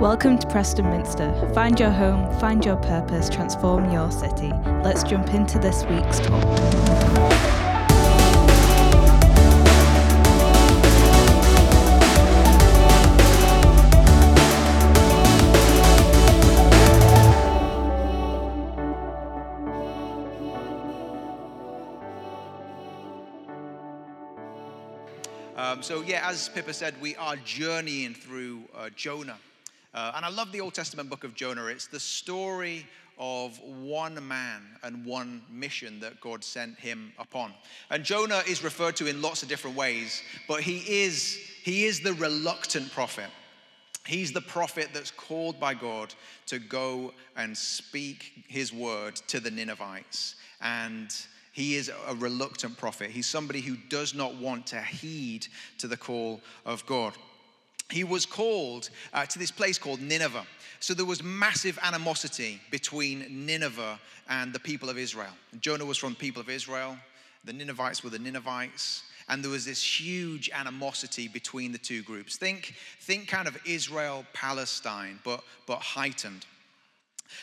Welcome to Preston Minster. Find your home, find your purpose, transform your city. Let's jump into this week's talk. Um, so, yeah, as Pippa said, we are journeying through uh, Jonah. Uh, and I love the Old Testament book of Jonah. It's the story of one man and one mission that God sent him upon. And Jonah is referred to in lots of different ways, but he is, he is the reluctant prophet. He's the prophet that's called by God to go and speak his word to the Ninevites. And he is a reluctant prophet. He's somebody who does not want to heed to the call of God. He was called uh, to this place called Nineveh. So there was massive animosity between Nineveh and the people of Israel. Jonah was from the people of Israel, the Ninevites were the Ninevites and there was this huge animosity between the two groups. Think, think kind of Israel, Palestine, but, but heightened.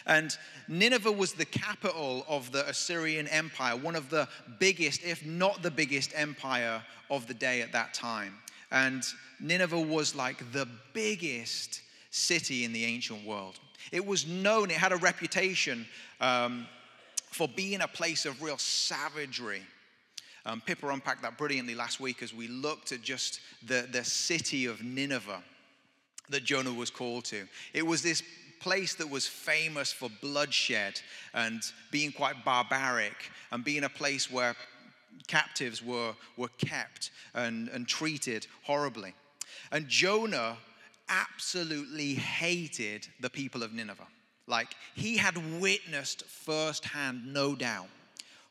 And Nineveh was the capital of the Assyrian Empire, one of the biggest, if not the biggest, empire of the day at that time. And Nineveh was like the biggest city in the ancient world. It was known, it had a reputation um, for being a place of real savagery. Um, Pippa unpacked that brilliantly last week as we looked at just the, the city of Nineveh that Jonah was called to. It was this place that was famous for bloodshed and being quite barbaric and being a place where captives were, were kept and, and treated horribly. And Jonah absolutely hated the people of Nineveh. Like he had witnessed firsthand, no doubt,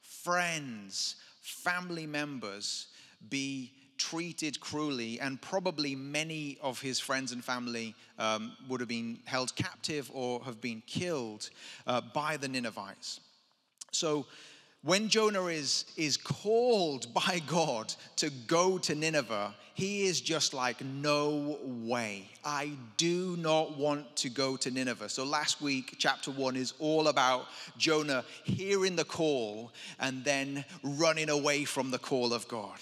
friends, family members be treated cruelly, and probably many of his friends and family um, would have been held captive or have been killed uh, by the Ninevites. So, when Jonah is, is called by God to go to Nineveh, he is just like, no way. I do not want to go to Nineveh. So last week, chapter one is all about Jonah hearing the call and then running away from the call of God.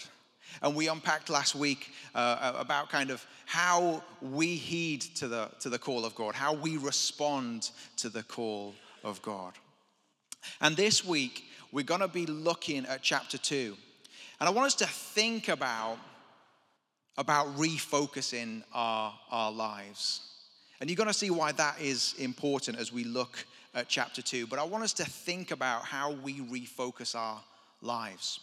And we unpacked last week uh, about kind of how we heed to the, to the call of God, how we respond to the call of God. And this week, we're going to be looking at chapter 2. And I want us to think about, about refocusing our, our lives. And you're going to see why that is important as we look at chapter 2. But I want us to think about how we refocus our lives.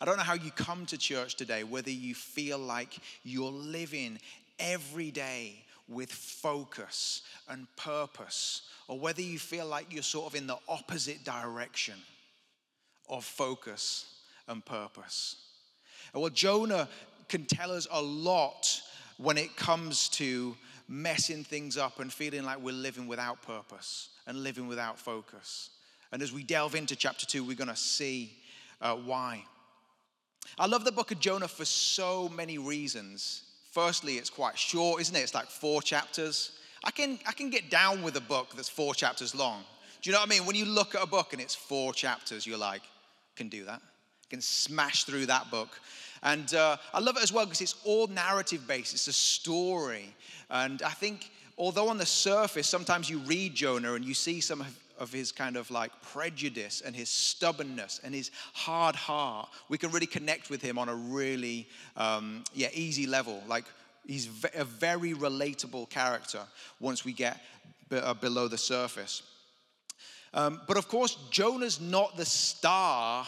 I don't know how you come to church today, whether you feel like you're living every day with focus and purpose, or whether you feel like you're sort of in the opposite direction of focus and purpose. And well, Jonah can tell us a lot when it comes to messing things up and feeling like we're living without purpose and living without focus. And as we delve into chapter two, we're going to see uh, why. I love the book of Jonah for so many reasons. Firstly, it's quite short, isn't it? It's like four chapters. I can, I can get down with a book that's four chapters long. Do you know what I mean? When you look at a book and it's four chapters, you're like, can do that. can smash through that book. And uh, I love it as well because it's all narrative based, it's a story. And I think, although on the surface, sometimes you read Jonah and you see some of his kind of like prejudice and his stubbornness and his hard heart, we can really connect with him on a really, um, yeah, easy level. Like he's a very relatable character once we get uh, below the surface. Um, but of course, Jonah's not the star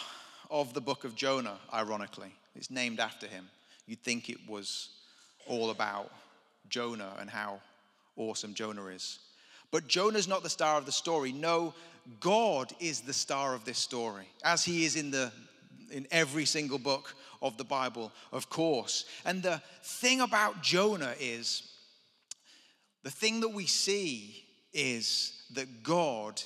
of the book of Jonah, ironically. It's named after him. You'd think it was all about Jonah and how awesome Jonah is. But Jonah's not the star of the story. No, God is the star of this story, as he is in the in every single book of the Bible, of course. And the thing about Jonah is the thing that we see is that God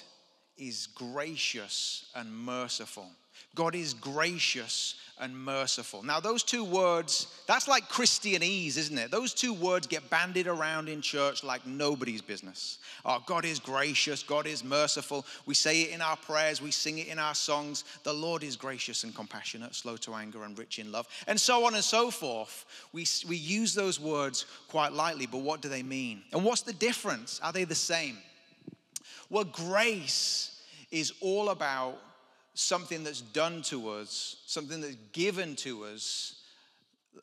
is gracious and merciful. God is gracious and merciful. Now, those two words, that's like Christianese, isn't it? Those two words get bandied around in church like nobody's business. Oh, God is gracious, God is merciful. We say it in our prayers, we sing it in our songs. The Lord is gracious and compassionate, slow to anger, and rich in love, and so on and so forth. We, we use those words quite lightly, but what do they mean? And what's the difference? Are they the same? Well, grace is all about something that's done to us, something that's given to us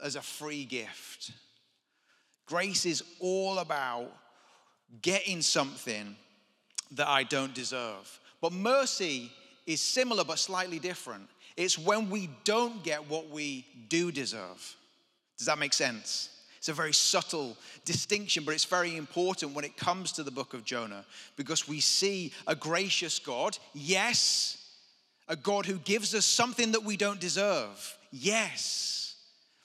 as a free gift. Grace is all about getting something that I don't deserve. But mercy is similar but slightly different. It's when we don't get what we do deserve. Does that make sense? It's a very subtle distinction, but it's very important when it comes to the book of Jonah because we see a gracious God, yes, a God who gives us something that we don't deserve, yes,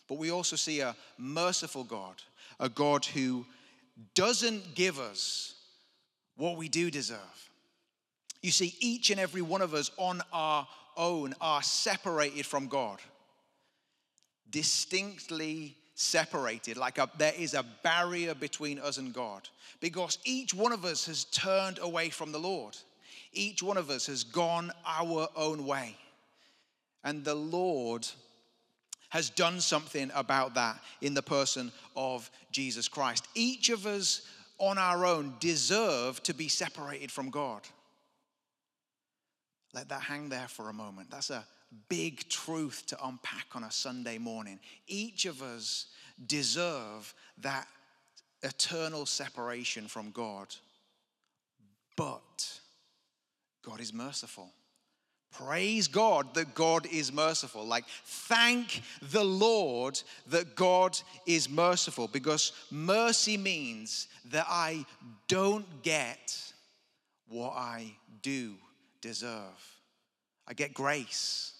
but we also see a merciful God, a God who doesn't give us what we do deserve. You see, each and every one of us on our own are separated from God, distinctly separated, like a, there is a barrier between us and God, because each one of us has turned away from the Lord. Each one of us has gone our own way. And the Lord has done something about that in the person of Jesus Christ. Each of us on our own deserve to be separated from God. Let that hang there for a moment. That's a big truth to unpack on a Sunday morning. Each of us deserve that eternal separation from God. But God is merciful. Praise God that God is merciful. Like, thank the Lord that God is merciful because mercy means that I don't get what I do deserve. I get grace,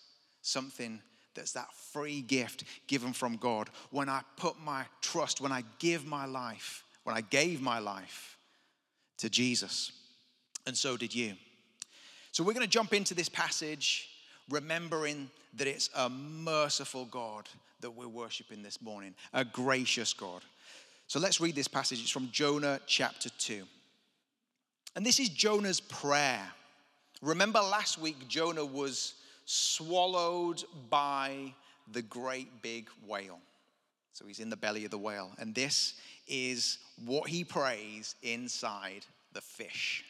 something that's that free gift given from God. When I put my trust, when I give my life, when I gave my life to Jesus. And so did you. So we're going to jump into this passage remembering that it's a merciful God that we're worshiping this morning, a gracious God. So let's read this passage. It's from Jonah chapter 2. And this is Jonah's prayer. Remember last week, Jonah was swallowed by the great big whale. So he's in the belly of the whale. And this is what he prays inside the fish.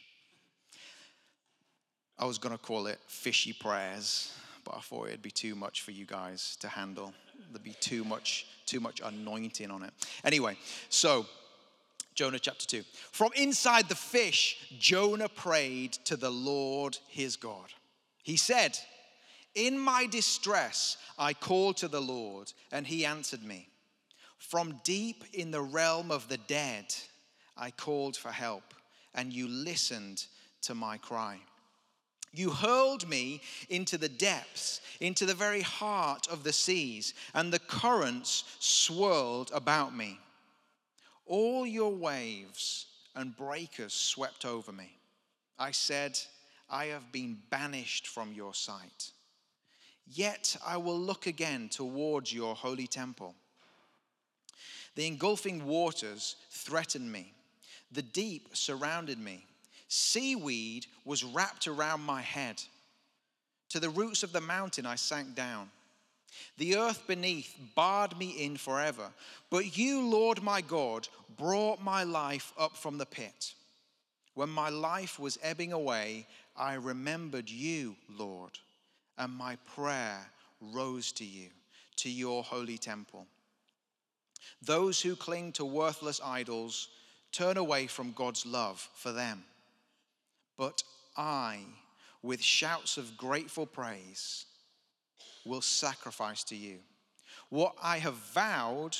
I was going to call it fishy prayers, but I thought it'd be too much for you guys to handle. There'd be too much, too much anointing on it. Anyway, so Jonah chapter 2. From inside the fish, Jonah prayed to the Lord his God. He said, In my distress, I called to the Lord, and he answered me. From deep in the realm of the dead, I called for help, and you listened to my cry. You hurled me into the depths, into the very heart of the seas, and the currents swirled about me. All your waves and breakers swept over me. I said, I have been banished from your sight. Yet I will look again towards your holy temple. The engulfing waters threatened me, the deep surrounded me. Seaweed was wrapped around my head. To the roots of the mountain I sank down. The earth beneath barred me in forever. But you, Lord my God, brought my life up from the pit. When my life was ebbing away, I remembered you, Lord, and my prayer rose to you, to your holy temple. Those who cling to worthless idols turn away from God's love for them. But I, with shouts of grateful praise, will sacrifice to you. What I have vowed,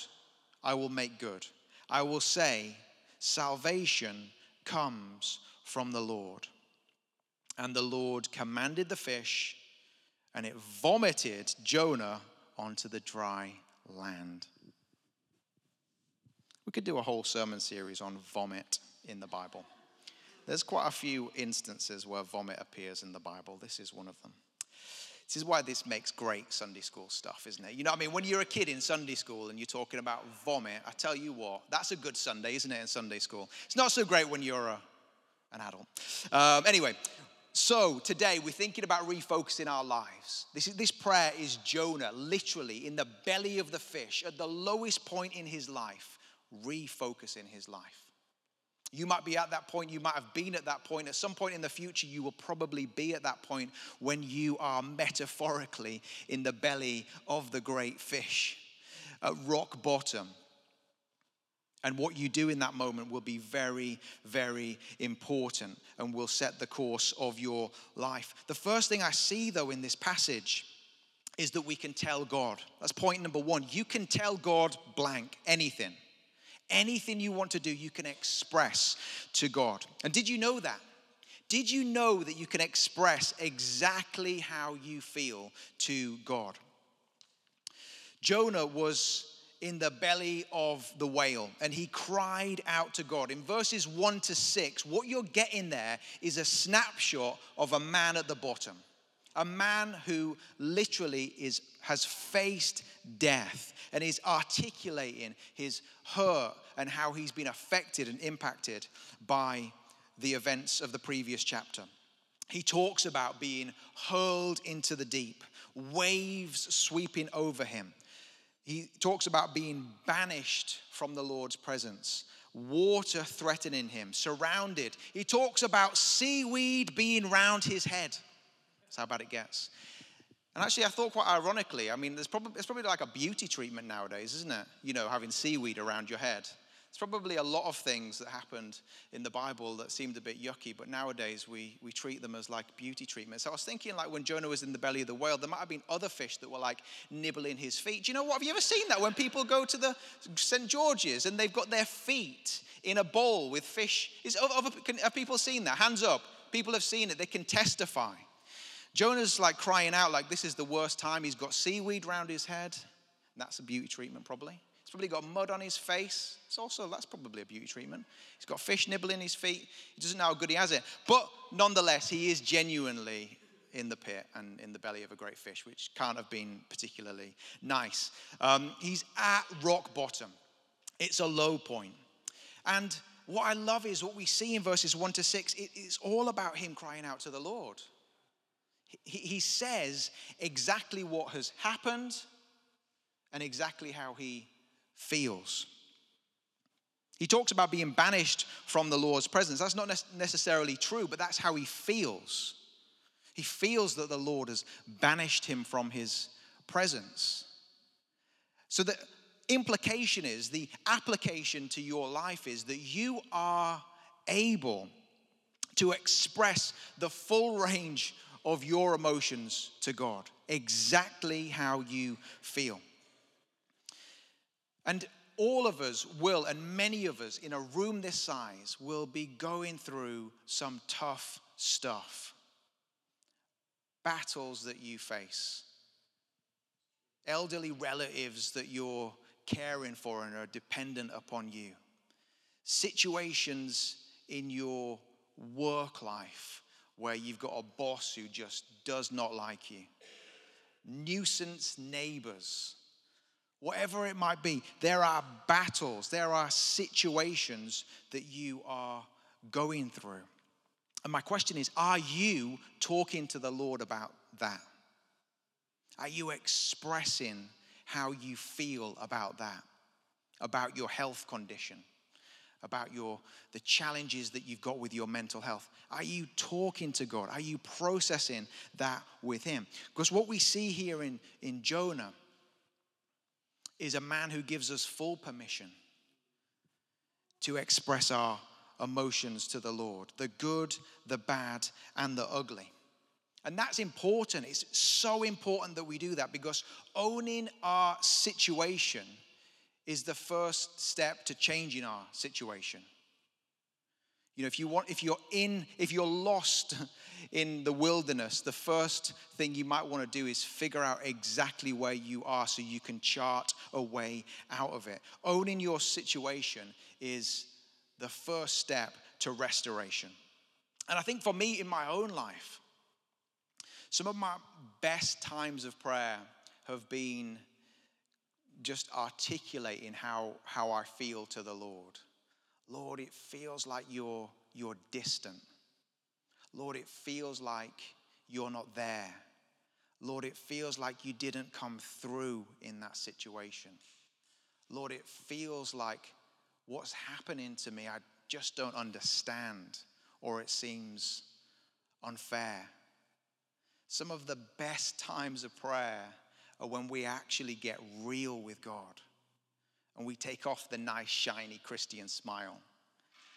I will make good. I will say, Salvation comes from the Lord. And the Lord commanded the fish, and it vomited Jonah onto the dry land. We could do a whole sermon series on vomit in the Bible. There's quite a few instances where vomit appears in the Bible. This is one of them. This is why this makes great Sunday school stuff, isn't it? You know what I mean? When you're a kid in Sunday school and you're talking about vomit, I tell you what, that's a good Sunday, isn't it, in Sunday school? It's not so great when you're a, an adult. Um, anyway, so today we're thinking about refocusing our lives. This, is, this prayer is Jonah, literally in the belly of the fish, at the lowest point in his life, refocusing his life. You might be at that point, you might have been at that point. At some point in the future, you will probably be at that point when you are metaphorically in the belly of the great fish at rock bottom. And what you do in that moment will be very, very important and will set the course of your life. The first thing I see, though, in this passage is that we can tell God. That's point number one. You can tell God blank, anything. Anything you want to do, you can express to God. And did you know that? Did you know that you can express exactly how you feel to God? Jonah was in the belly of the whale and he cried out to God. In verses 1 to 6, what you're getting there is a snapshot of a man at the bottom. A man who literally is, has faced death and is articulating his hurt and how he's been affected and impacted by the events of the previous chapter. He talks about being hurled into the deep, waves sweeping over him. He talks about being banished from the Lord's presence, water threatening him, surrounded. He talks about seaweed being round his head. That's how bad it gets. And actually, I thought quite ironically, I mean, there's probably, it's probably like a beauty treatment nowadays, isn't it? You know, having seaweed around your head. It's probably a lot of things that happened in the Bible that seemed a bit yucky, but nowadays we, we treat them as like beauty treatment. So I was thinking, like, when Jonah was in the belly of the whale, there might have been other fish that were like nibbling his feet. Do you know what? Have you ever seen that when people go to the St. George's and they've got their feet in a bowl with fish? Is, have, have people seen that? Hands up. People have seen it, they can testify. Jonah's like crying out, like, this is the worst time. He's got seaweed around his head. That's a beauty treatment, probably. He's probably got mud on his face. It's also, that's probably a beauty treatment. He's got fish nibbling his feet. He doesn't know how good he has it. But nonetheless, he is genuinely in the pit and in the belly of a great fish, which can't have been particularly nice. Um, he's at rock bottom, it's a low point. And what I love is what we see in verses 1 to 6. it's all about him crying out to the Lord. He says exactly what has happened and exactly how he feels. He talks about being banished from the Lord's presence. That's not necessarily true, but that's how he feels. He feels that the Lord has banished him from his presence. So the implication is, the application to your life is that you are able to express the full range of your emotions to God, exactly how you feel. And all of us will, and many of us in a room this size, will be going through some tough stuff. Battles that you face, elderly relatives that you're caring for and are dependent upon you, situations in your work life where you've got a boss who just does not like you, nuisance neighbors, whatever it might be, there are battles, there are situations that you are going through. And my question is are you talking to the Lord about that? Are you expressing how you feel about that, about your health condition? About your the challenges that you've got with your mental health. Are you talking to god? Are you processing that with him? Because what we see here in in jonah is a man who gives us full permission to express our emotions to the lord the good the bad and the ugly. And that's important. It's so important that we do that because owning our situation is the first step to changing our situation. You know, if you want, if you're in, if you're lost in the wilderness, the first thing you might want to do is figure out exactly where you are so you can chart a way out of it. Owning your situation is the first step to restoration. And I think for me in my own life, some of my best times of prayer have been just articulating how, how I feel to the Lord. Lord, it feels like you're, you're distant. Lord, it feels like you're not there. Lord, it feels like you didn't come through in that situation. Lord, it feels like what's happening to me, I just don't understand, or it seems unfair. Some of the best times of prayer are when we actually get real with God and we take off the nice, shiny Christian smile,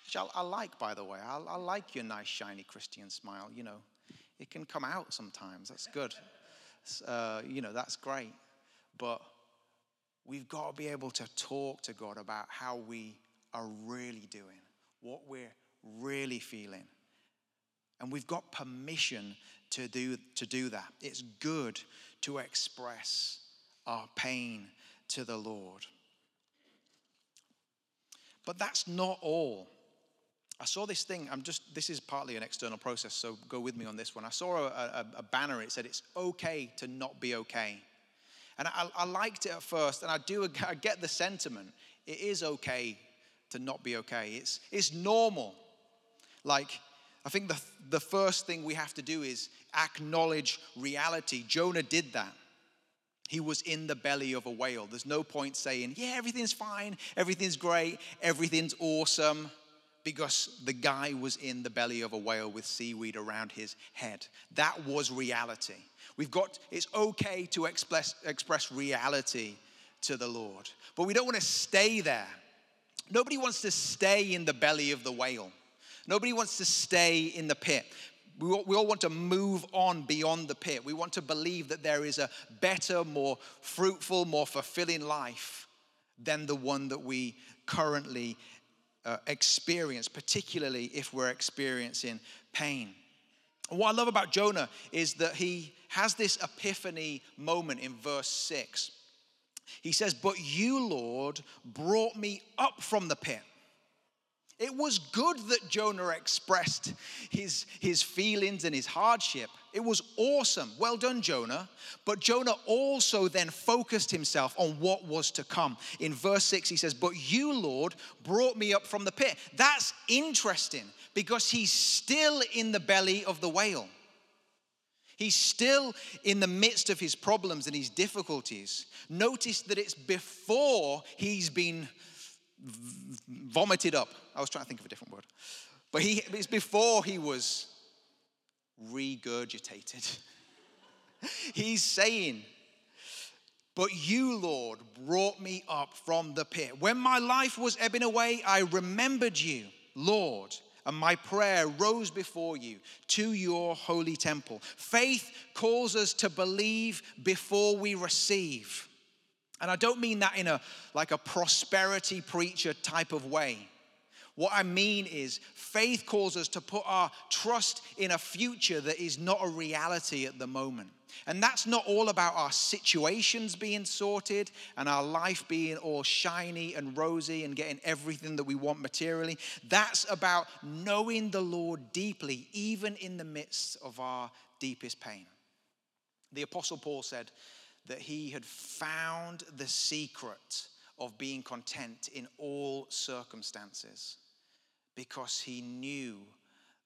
which I, I like, by the way. I, I like your nice, shiny Christian smile. You know, it can come out sometimes. That's good. Uh, you know, that's great. But we've got to be able to talk to God about how we are really doing, what we're really feeling. And we've got permission to do, to do that. It's good to express our pain to the Lord. But that's not all. I saw this thing. I'm just, this is partly an external process, so go with me on this one. I saw a, a, a banner, it said, It's okay to not be okay. And I, I, liked it at first, and I do I get the sentiment. It is okay to not be okay. It's, it's normal. Like, I think the, the first thing we have to do is acknowledge reality. Jonah did that. He was in the belly of a whale. There's no point saying, yeah, everything's fine, everything's great, everything's awesome, because the guy was in the belly of a whale with seaweed around his head. That was reality. We've got, it's okay to express, express reality to the Lord, but we don't want to stay there. Nobody wants to stay in the belly of the whale. Nobody wants to stay in the pit. We all, we all want to move on beyond the pit. We want to believe that there is a better, more fruitful, more fulfilling life than the one that we currently uh, experience, particularly if we're experiencing pain. what I love about Jonah is that he has this epiphany moment in verse 6. He says, But you, Lord, brought me up from the pit. It was good that Jonah expressed his, his feelings and his hardship. It was awesome. Well done, Jonah. But Jonah also then focused himself on what was to come. In verse 6, he says, But you, Lord, brought me up from the pit. That's interesting because he's still in the belly of the whale. He's still in the midst of his problems and his difficulties. Notice that it's before he's been vomited up. I was trying to think of a different word. But he, it's before he was regurgitated. He's saying, But you, Lord, brought me up from the pit. When my life was ebbing away, I remembered you, Lord, and my prayer rose before you to your holy temple. Faith calls us to believe before we receive. And I don't mean that in a like a prosperity preacher type of way. What I mean is, faith calls us to put our trust in a future that is not a reality at the moment. And that's not all about our situations being sorted and our life being all shiny and rosy and getting everything that we want materially. That's about knowing the Lord deeply, even in the midst of our deepest pain. The Apostle Paul said, that he had found the secret of being content in all circumstances because he knew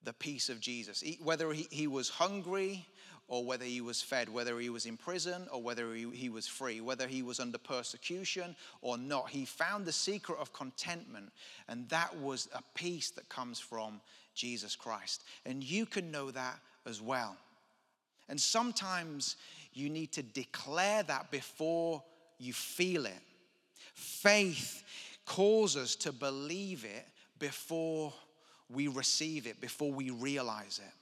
the peace of Jesus. Whether he, he was hungry or whether he was fed, whether he was in prison or whether he, he was free, whether he was under persecution or not, he found the secret of contentment. And that was a peace that comes from Jesus Christ. And you can know that as well. And sometimes you need to declare that before you feel it. Faith calls us to believe it before we receive it, before we realize it.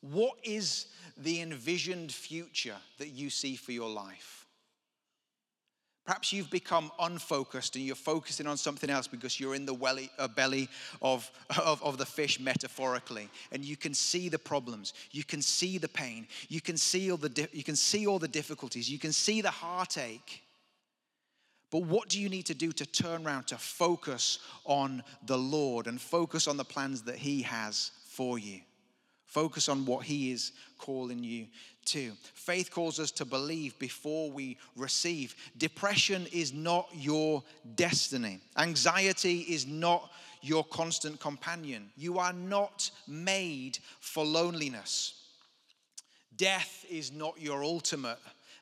What is the envisioned future that you see for your life? Perhaps you've become unfocused and you're focusing on something else because you're in the welly, uh, belly of, of, of the fish metaphorically. And you can see the problems. You can see the pain. You can see all the, di- you can see all the difficulties. You can see the heartache. But what do you need to do to turn around, to focus on the Lord and focus on the plans that He has for you. Focus on what He is calling you to. Faith calls us to believe before we receive. Depression is not your destiny, anxiety is not your constant companion. You are not made for loneliness. Death is not your ultimate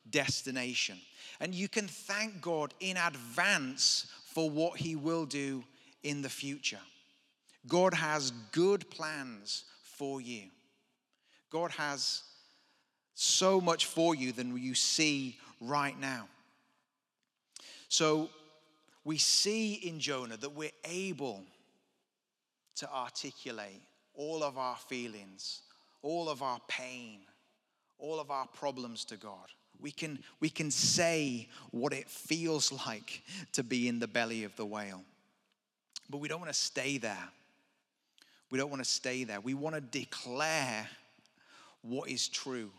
destination. And you can thank God in advance for what He will do in the future. God has good plans for you. God has so much for you than you see right now. So we see in Jonah that we're able to articulate all of our feelings, all of our pain, all of our problems to God. We can, we can say what it feels like to be in the belly of the whale. But we don't want to stay there. We don't want to stay there. We want to declare what is true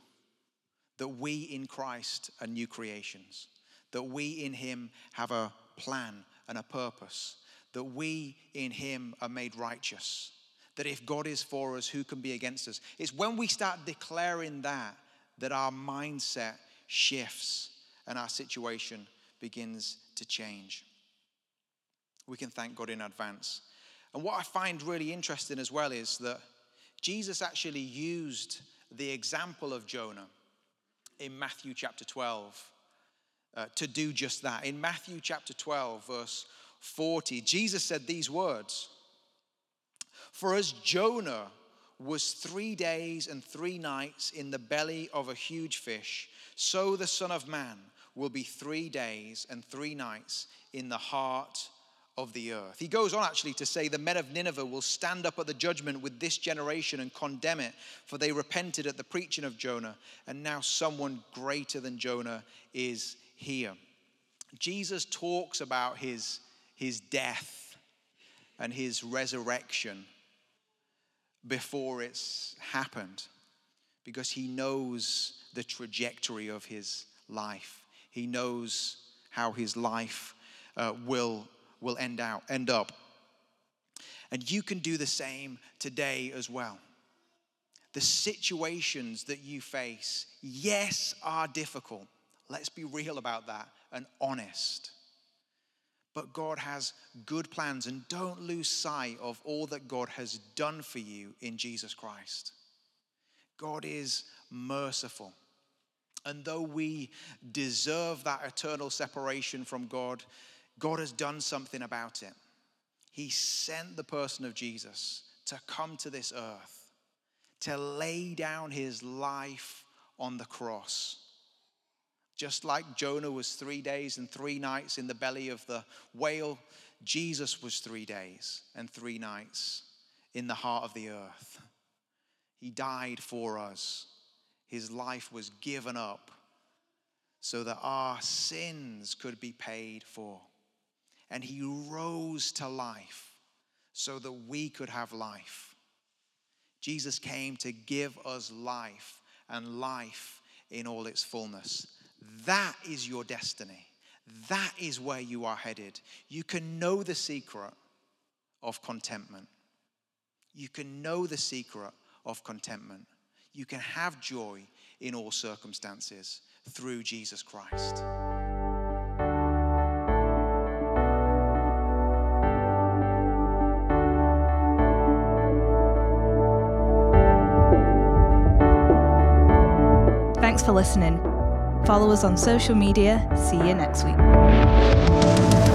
that we in Christ are new creations, that we in Him have a plan and a purpose, that we in Him are made righteous, that if God is for us, who can be against us? It's when we start declaring that that our mindset shifts and our situation begins to change. We can thank God in advance. And what I find really interesting as well is that Jesus actually used the example of Jonah in Matthew chapter 12 uh, to do just that. In Matthew chapter 12, verse 40, Jesus said these words For as Jonah was three days and three nights in the belly of a huge fish, so the Son of Man will be three days and three nights in the heart of the earth. He goes on actually to say, The men of Nineveh will stand up at the judgment with this generation and condemn it, for they repented at the preaching of Jonah, and now someone greater than Jonah is here. Jesus talks about his, his death and his resurrection before it's happened because he knows the trajectory of his life. He knows how his life uh, will will end out, end up. And you can do the same today as well. The situations that you face, yes, are difficult. Let's be real about that and honest. But God has good plans, and don't lose sight of all that God has done for you in Jesus Christ. God is merciful. And though we deserve that eternal separation from God, God has done something about it. He sent the person of Jesus to come to this earth, to lay down his life on the cross. Just like Jonah was three days and three nights in the belly of the whale, Jesus was three days and three nights in the heart of the earth. He died for us, his life was given up so that our sins could be paid for and he rose to life so that we could have life. Jesus came to give us life and life in all its fullness. That is your destiny. That is where you are headed. You can know the secret of contentment. You can know the secret of contentment. You can have joy in all circumstances through Jesus Christ. For listening. Follow us on social media. See you next week.